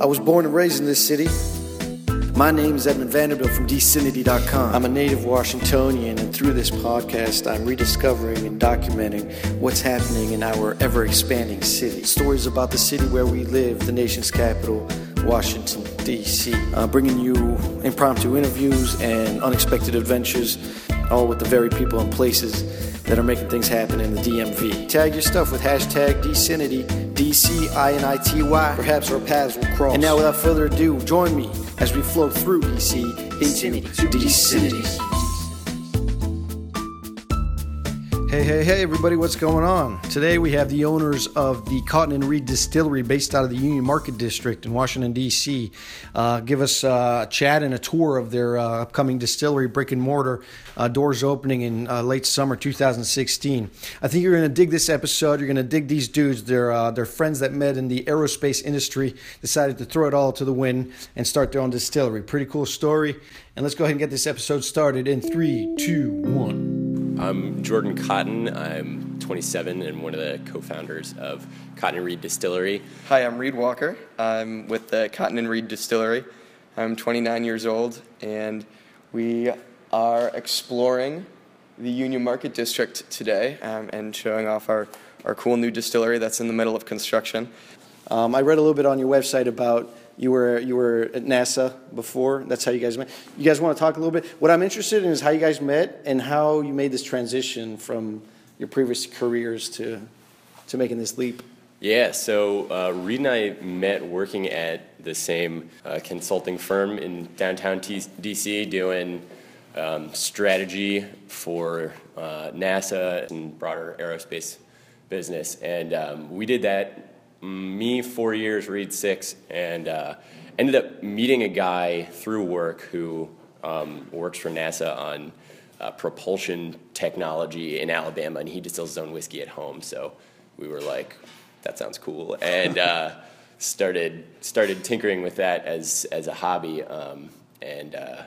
I was born and raised in this city. My name is Edmund Vanderbilt from DCinity.com. I'm a native Washingtonian, and through this podcast, I'm rediscovering and documenting what's happening in our ever expanding city. Stories about the city where we live, the nation's capital, Washington, D.C. Bringing you impromptu interviews and unexpected adventures, all with the very people and places that are making things happen in the DMV. Tag your stuff with hashtag DCinity, D C I N I T Y. Perhaps our paths will cross. And now, without further ado, join me as we flow through DC into DCinity. Hey, hey, hey, everybody, what's going on? Today we have the owners of the Cotton and Reed Distillery based out of the Union Market District in Washington, D.C. Uh, give us uh, a chat and a tour of their uh, upcoming distillery, brick and mortar, uh, doors opening in uh, late summer 2016. I think you're going to dig this episode. You're going to dig these dudes. They're, uh, they're friends that met in the aerospace industry, decided to throw it all to the wind and start their own distillery. Pretty cool story. And let's go ahead and get this episode started in three, two, one. I'm Jordan Cotton. I'm 27 and one of the co-founders of Cotton and Reed Distillery. Hi, I'm Reed Walker. I'm with the Cotton and Reed Distillery. I'm 29 years old, and we are exploring the Union Market District today um, and showing off our, our cool new distillery that's in the middle of construction. Um, I read a little bit on your website about you were you were at NASA before. That's how you guys met. You guys want to talk a little bit? What I'm interested in is how you guys met and how you made this transition from your previous careers to to making this leap. Yeah, so uh, Reed and I met working at the same uh, consulting firm in downtown T- DC doing um, strategy for uh, NASA and broader aerospace business. And um, we did that me four years, Reed six, and uh, ended up meeting a guy through work who um, works for NASA on uh, propulsion technology in Alabama, and he distills his own whiskey at home. So we were like, that sounds cool, and uh, started started tinkering with that as as a hobby, um, and uh,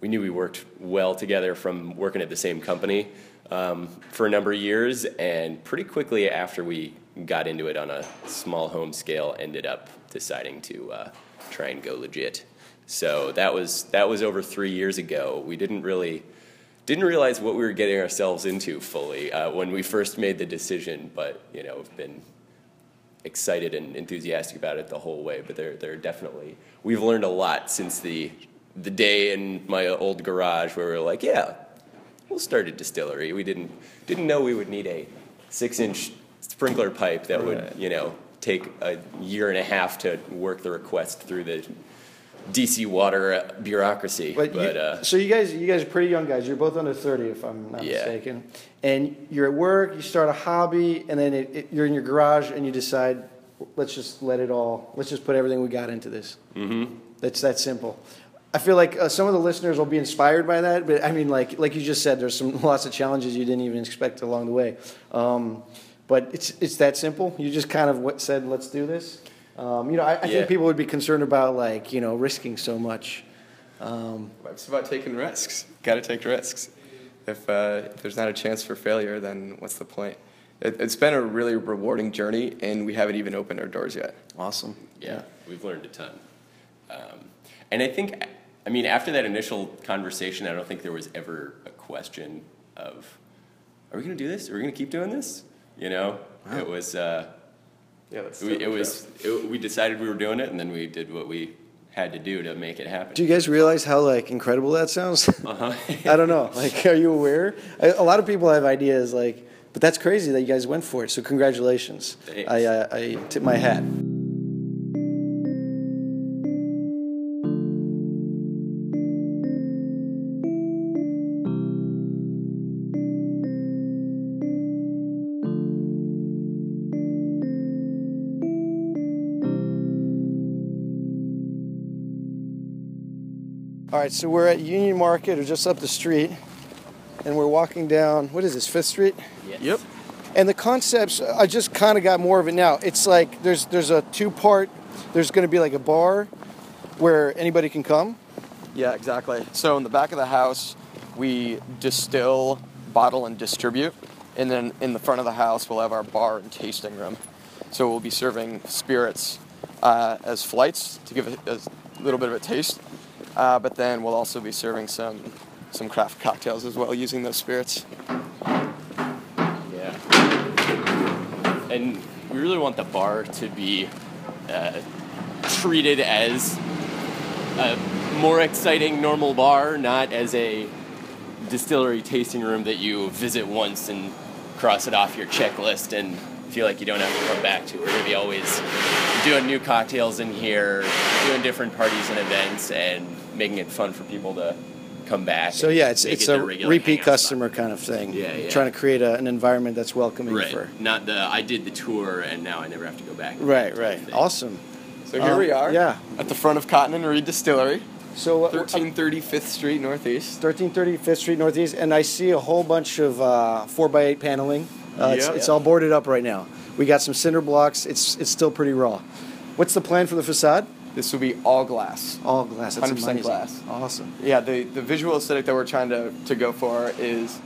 we knew we worked well together from working at the same company. Um, for a number of years, and pretty quickly after we got into it on a small home scale, ended up deciding to uh, try and go legit. So that was that was over three years ago. We didn't really didn't realize what we were getting ourselves into fully uh, when we first made the decision, but you know, have been excited and enthusiastic about it the whole way. But they're they're definitely we've learned a lot since the the day in my old garage where we were like, yeah, we'll start a distillery. We didn't didn't know we would need a six inch sprinkler pipe that would, you know, take a year and a half to work the request through the DC water bureaucracy. But, But, you, uh, so you guys, you guys are pretty young guys. You're both under 30, if I'm not Yeah. mistaken. And you're at work. You start a hobby, and then it, it, you're in your garage, and you decide, let's just let it all. Let's just put everything we got into this. Mm-hmm. That's that simple. I feel like uh, some of the listeners will be inspired by that, but I mean, like like you just said, there's some lots of challenges you didn't even expect along the way. Um, but it's it's that simple. You just kind of said, let's do this. Um, you know, I, I Yeah. think people would be concerned about like you know risking so much. Um, It's about taking risks. Got to take risks. If, uh, if there's not a chance for failure, then what's the point? It, it's been a really rewarding journey, and we haven't even opened our doors yet. awesome. yeah, we've learned a ton. Um, and I think, I mean, after that initial conversation, I don't think there was ever a question of, are we going to do this? Are we going to keep doing this? You know, it was. Uh, Yeah, that's we, it was. It, we decided we were doing it, and then we did what we had to do to make it happen. Do you guys realize how like incredible that sounds? Uh-huh. I don't know. Like, are you aware? I, a lot of people have ideas like, but that's crazy that you guys went for it. So congratulations. Thanks. I, uh, I tip my hat. All right, so we're at Union Market or just up the street, and we're walking down. What is this? Fifth Street. Yes. Yep. And the concepts, I just kind of got more of it now. It's like there's there's a two part. There's going to be like a bar where anybody can come. Yeah, exactly. So in the back of the house, we distill, bottle, and distribute. And then in the front of the house, we'll have our bar and tasting room. So we'll be serving spirits uh, as flights to give it a little bit of a taste. Uh, but then we'll also be serving some some craft cocktails as well using those spirits. Yeah. And we really want the bar to be uh, treated as a more exciting normal bar, not as a distillery tasting room that you visit once and cross it off your checklist and feel like you don't have to come back to. We're going to be always doing new cocktails in here, doing different parties and events, and making it fun for people to come back. So yeah, it's it's it a repeat hangout spot. customer kind of thing. Yeah, yeah. Trying to create a, an environment that's welcoming Right. for. Not the I did the tour and now I never have to go back. Right, right. Awesome. So here Um, we are. yeah. At the front of Cotton and Reed Distillery, So uh, 1330 Fifth Street Northeast. 1330 Fifth Street Northeast, and I see a whole bunch of uh, four by eight paneling. Uh, it's, Yeah. it's all boarded up right now. We got some cinder blocks. It's it's still pretty raw. What's the plan for the facade? This will be all glass. All glass. 100% glass. Awesome. Yeah, the, the visual aesthetic that we're trying to, to go for is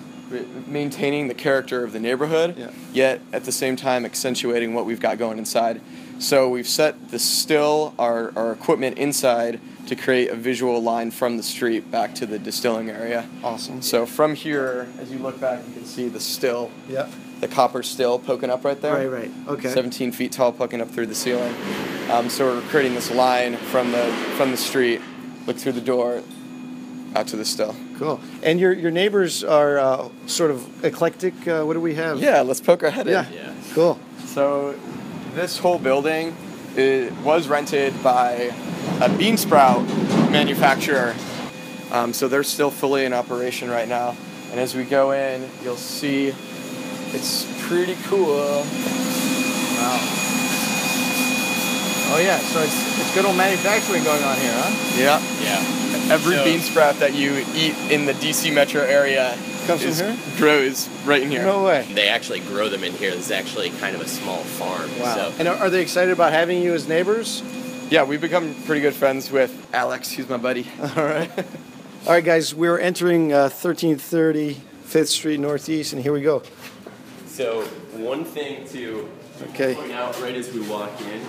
maintaining the character of the neighborhood, Yeah. yet at the same time accentuating what we've got going inside. So we've set the still, our, our equipment inside to create a visual line from the street back to the distilling area. Awesome. So from here, as you look back, you can see the still, Yeah. The copper still poking up right there. Right, right. Okay. 17 feet tall, poking up through the ceiling. Um, so we're creating this line from the from the street, look through the door, out to the still. Cool. And your your neighbors are uh, sort of eclectic. Uh, what do we have? Yeah, let's poke our head Yeah. in. Yeah. Cool. So this whole building it was rented by a bean sprout manufacturer. Um, so they're still fully in operation right now. And as we go in, you'll see it's pretty cool. Wow. Oh yeah. So it's it's good old manufacturing going on here, huh? Yeah. Yeah. Every So- bean sprout that you eat in the DC metro area Comes from is- here? grows right in here. No way. They actually grow them in here. This is actually kind of a small farm. Wow. So And are, are they excited about having you as neighbors? Yeah, we've become pretty good friends with Alex, who's my buddy. All right. All right, guys. We're entering uh, 1330 Fifth Street Northeast, and here we go. So one thing to Okay. point out right as we walk in,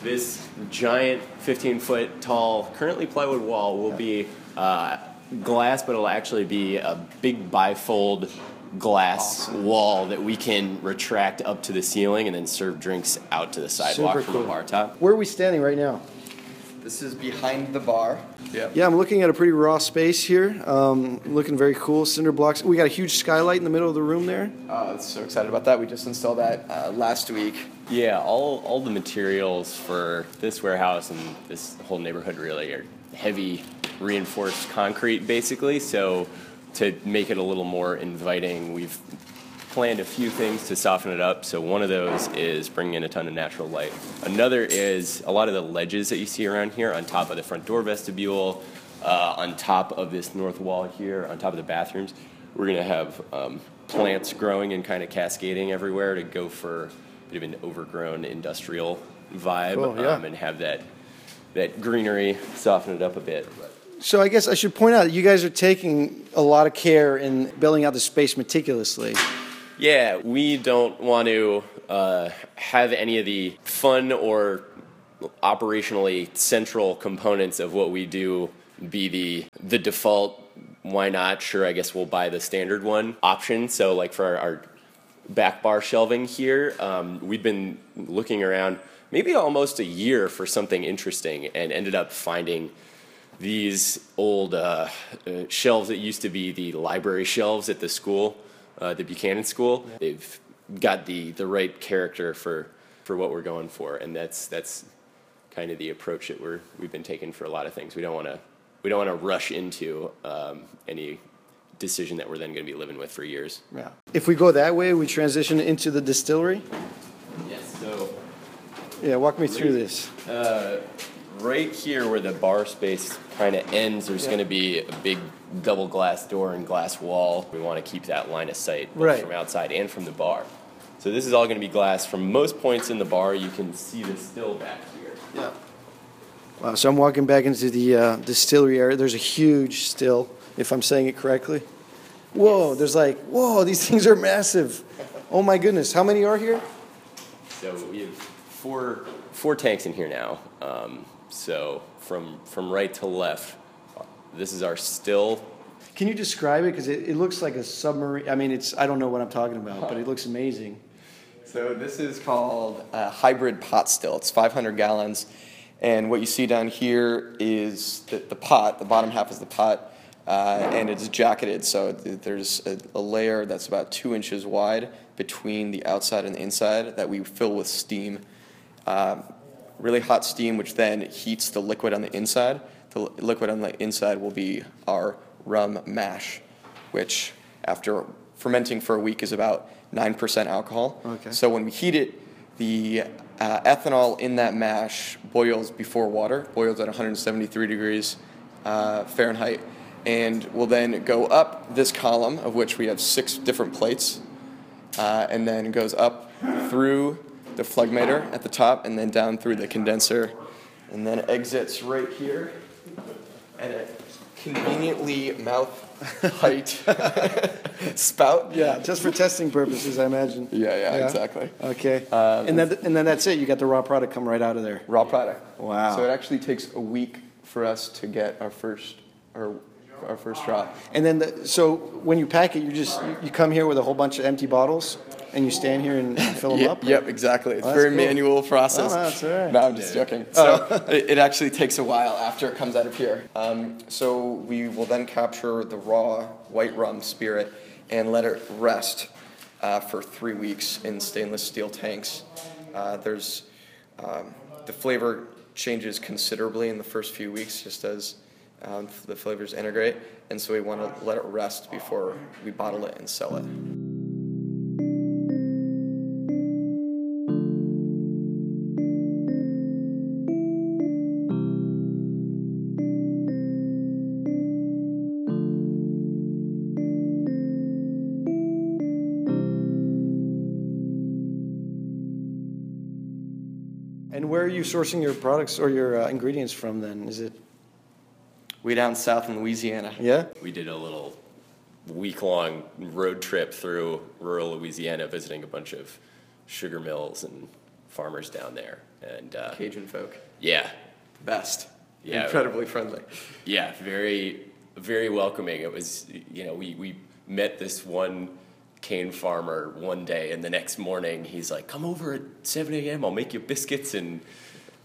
this giant 15 foot tall, currently plywood wall will be uh, glass, but it'll actually be a big bifold glass wall that we can retract up to the ceiling and then serve drinks out to the sidewalk Super from cool. the bar top. Where are we standing right now? This is behind the bar. Yeah. Yeah, I'm looking at a pretty raw space here. Um, looking very cool. Cinder blocks. We got a huge skylight in the middle of the room there. Uh, so excited about that. We just installed that uh, last week. Yeah, all, all the materials for this warehouse and this whole neighborhood really are heavy reinforced concrete basically. So to make it a little more inviting, we've planned a few things to soften it up. So one of those is bringing in a ton of natural light. Another is a lot of the ledges that you see around here on top of the front door vestibule, uh, on top of this north wall here, on top of the bathrooms. We're gonna have um, plants growing and kind of cascading everywhere to go for a bit of an overgrown industrial vibe Cool, yeah. um, and have that that greenery soften it up a bit. So I guess I should point out that you guys are taking a lot of care in building out the space meticulously. Yeah, we don't want to uh, have any of the fun or operationally central components of what we do be the the default. Why not? Sure, I guess we'll buy the standard one option. So, like for our, our back bar shelving here, um, we've been looking around maybe almost a year for something interesting, and ended up finding these old uh, uh, shelves that used to be the library shelves at the school, uh, the Buchanan School. They've got the the right character for for what we're going for, and that's that's kind of the approach that we're we've been taking for a lot of things. We don't want to we don't want to rush into um, any decision that we're then going to be living with for years. Yeah. If we go that way, we transition into the distillery. Yes. So Yeah, walk me through this. Right here where the bar space kind of ends, there's going to be a big double glass door and glass wall. We want to keep that line of sight both Right. from outside and from the bar. So this is all going to be glass. From most points in the bar, you can see the still back here. Yeah. Wow. So I'm walking back into the uh, distillery area. There's a huge still, if I'm saying it correctly. Whoa. There's like whoa. These things are massive. Oh my goodness. How many are here? So we have four four tanks in here now. Um, so from from right to left, this is our still. Can you describe it? Because it, it looks like a submarine. I mean, it's I don't know what I'm talking about, but it looks amazing. So this is called a hybrid pot still. It's 500 gallons, and what you see down here is the, the pot. The bottom half is the pot, uh, and it's jacketed. So th- there's a, a layer that's about two inches wide between the outside and the inside that we fill with steam. Um, really hot steam, which then heats the liquid on the inside. The li- liquid on the inside will be our rum mash, which after fermenting for a week is about 9% alcohol. Okay. So when we heat it, the uh, ethanol in that mash boils before water, boils at 173 degrees uh, Fahrenheit, and will then go up this column, of which we have six different plates, uh, and then goes up through the phlegmator at the top, and then down through the condenser, and then exits right here at a conveniently mouth height spout. Yeah, just for testing purposes, I imagine. Yeah, yeah, exactly. Okay. Um, and then and then that's it. You got the raw product come right out of there. Raw product. Wow. So it actually takes a week for us to get our first our our first drop. And then the, so when you pack it, you just you come here with a whole bunch of empty bottles, and you stand here and fill them Yep, up. yep, exactly. It's Oh, a very cool. manual process. Oh, that's all right. No, I'm just joking. So it, it actually takes a while after it comes out of here. Um, so we will then capture the raw white rum spirit and let it rest uh, for three weeks in stainless steel tanks. Uh, there's um, the flavor changes considerably in the first few weeks, just as um, the flavors integrate, and so we want to let it rest before we bottle it and sell it. And where are you sourcing your products or your uh, ingredients from? Then is it? We down south in Louisiana. Yeah. We did a little week long road trip through rural Louisiana, visiting a bunch of sugar mills and farmers down there. And uh, Cajun folk. yeah, Best. Yeah. Incredibly friendly. yeah, very, very welcoming. It was, you know, we, we met this one cane farmer one day, and the next morning he's like, "Come over at 7 a.m. I'll make you biscuits and,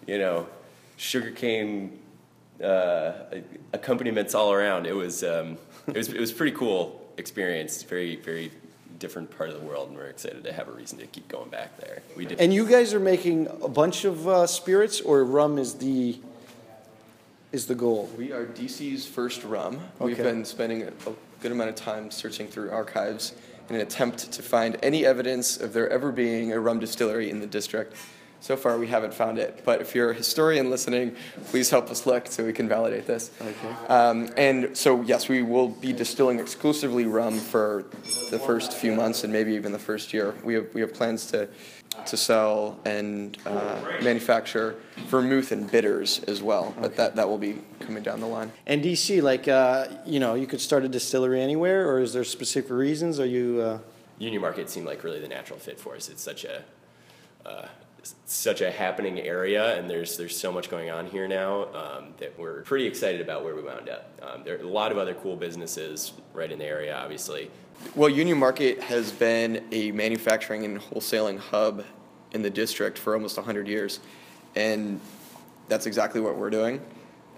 you know, sugarcane uh, accompaniments all around." It was, um, it was, it was pretty cool experience. Very, very different part of the world, and we're excited to have a reason to keep going back there. We did. And you guys are making a bunch of uh, spirits, or rum is the is the goal. We are DC's first rum. We've been spending a, a good amount of time searching through archives in an attempt to find any evidence of there ever being a rum distillery in the district. So far, we haven't found it. But if you're a historian listening, please help us look so we can validate this. Okay. Um, and so, yes, we will be distilling exclusively rum for the first few months and maybe even the first year. We have, we have plans to, to sell and uh, manufacture vermouth and bitters as well, but that, that will be coming down the line. And DC, like uh, you know, you could start a distillery anywhere, or is there specific reasons? Are you? Uh, Union Market seemed like really the natural fit for us. It's such a uh, s- such a happening area, and there's there's so much going on here now um, that we're pretty excited about where we wound up. Um, there are a lot of other cool businesses right in the area, obviously. Well, Union Market has been a manufacturing and wholesaling hub in the district for almost 100 years. And that's exactly what we're doing.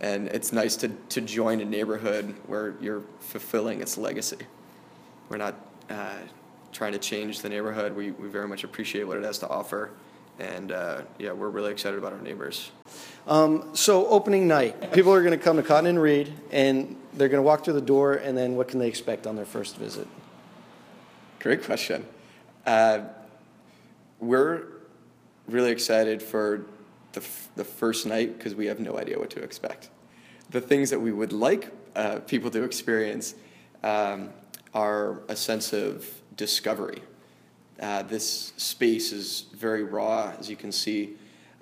And it's nice to, to join a neighborhood where you're fulfilling its legacy. We're not uh, trying to change the neighborhood. We, we very much appreciate what it has to offer. And uh, yeah, we're really excited about our neighbors. um, so opening night, people are going to come to Cotton and Reed, and they're going to walk through the door, and then what can they expect on their first visit? Great question. Uh, we're really excited for the, f- the first night because we have no idea what to expect. The things that we would like uh, people to experience um, are a sense of discovery. Uh, this space is very raw, as you can see.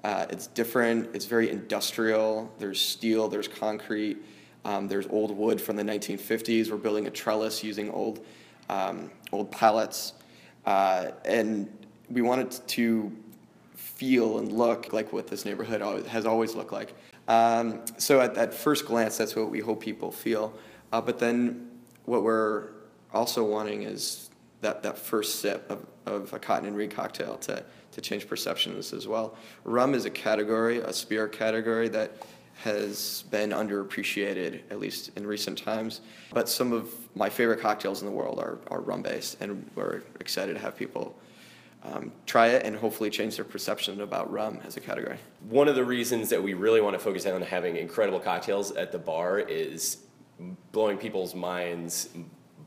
Uh, it's different, it's very industrial. There's steel, there's concrete, um, there's old wood from the 1950s. We're building a trellis using old, um, old pallets. Uh, and we wanted to feel and look like what this neighborhood has always looked like. Um, so at, at first glance, that's what we hope people feel. Uh, but then what we're also wanting is that, that first sip of, of a cotton and reed cocktail to, to change perceptions as well. Rum is a category, a spirit category that has been underappreciated, at least in recent times. But some of my favorite cocktails in the world are, are rum based, and we're excited to have people um, try it and hopefully change their perception about rum as a category. One of the reasons that we really want to focus on having incredible cocktails at the bar is blowing people's minds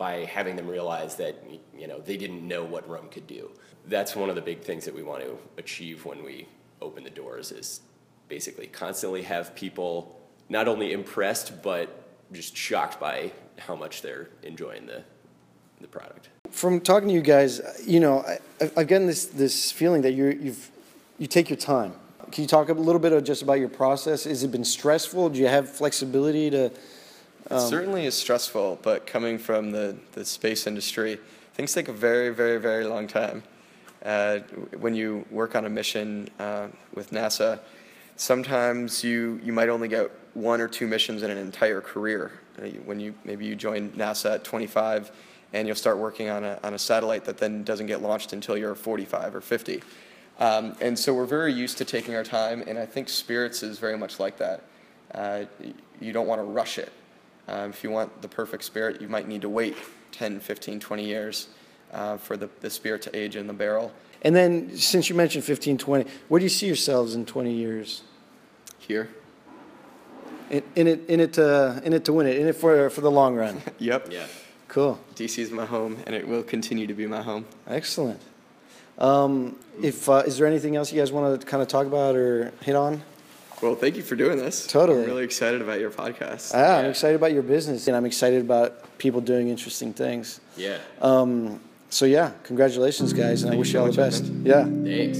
by having them realize that you know they didn't know what rum could do. That's one of the big things that we want to achieve when we open the doors is basically constantly have people not only impressed but just shocked by how much they're enjoying the the product. From talking to you guys, you know, I, I've gotten this this feeling that you you've you take your time. Can you talk a little bit just about your process? Has it been stressful? Do you have flexibility to? Um, it certainly is stressful, but coming from the, the space industry, things take a very, very, very long time. Uh, when you work on a mission uh, with NASA, sometimes you, you might only get one or two missions in an entire career. Uh, when you maybe you join NASA at 25 and you'll start working on a, on a satellite that then doesn't get launched until you're 45 or 50. Um, and so we're very used to taking our time, and I think Spirits is very much like that. Uh, you don't want to rush it. Um, if you want the perfect spirit, you might need to wait 10, 15, 20 years uh, for the, the spirit to age in the barrel. And then, since you mentioned 15, 20, where do you see yourselves in 20 years? Here. In, in it, in it, to, in it to win it, in it for, for the long run. yep. Yeah. Cool. DC is my home, and it will continue to be my home. Excellent. Um, if uh, is there anything else you guys want to kind of talk about or hit on? Well, thank you for doing this. Totally. I'm really excited about your podcast. Ah, yeah. I'm excited about your business, and I'm excited about people doing interesting things. Yeah. Um, so yeah, congratulations, guys, and thank I wish you all the best. Yeah. Thanks.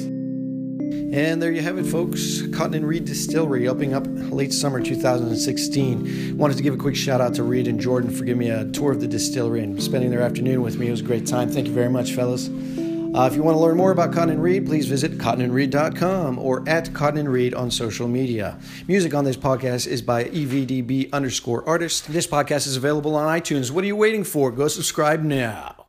And there you have it, folks. Cotton and Reed Distillery opening up late summer 2016. Wanted to give a quick shout out to Reed and Jordan for giving me a tour of the distillery and spending their afternoon with me. It was a great time. Thank you very much, fellas. Uh, if you want to learn more about Cotton and Reed, please visit cottonandreed.com or at Cotton and Reed on social media. Music on this podcast is by EVDB underscore artist. This podcast is available on iTunes. What are you waiting for? Go subscribe now.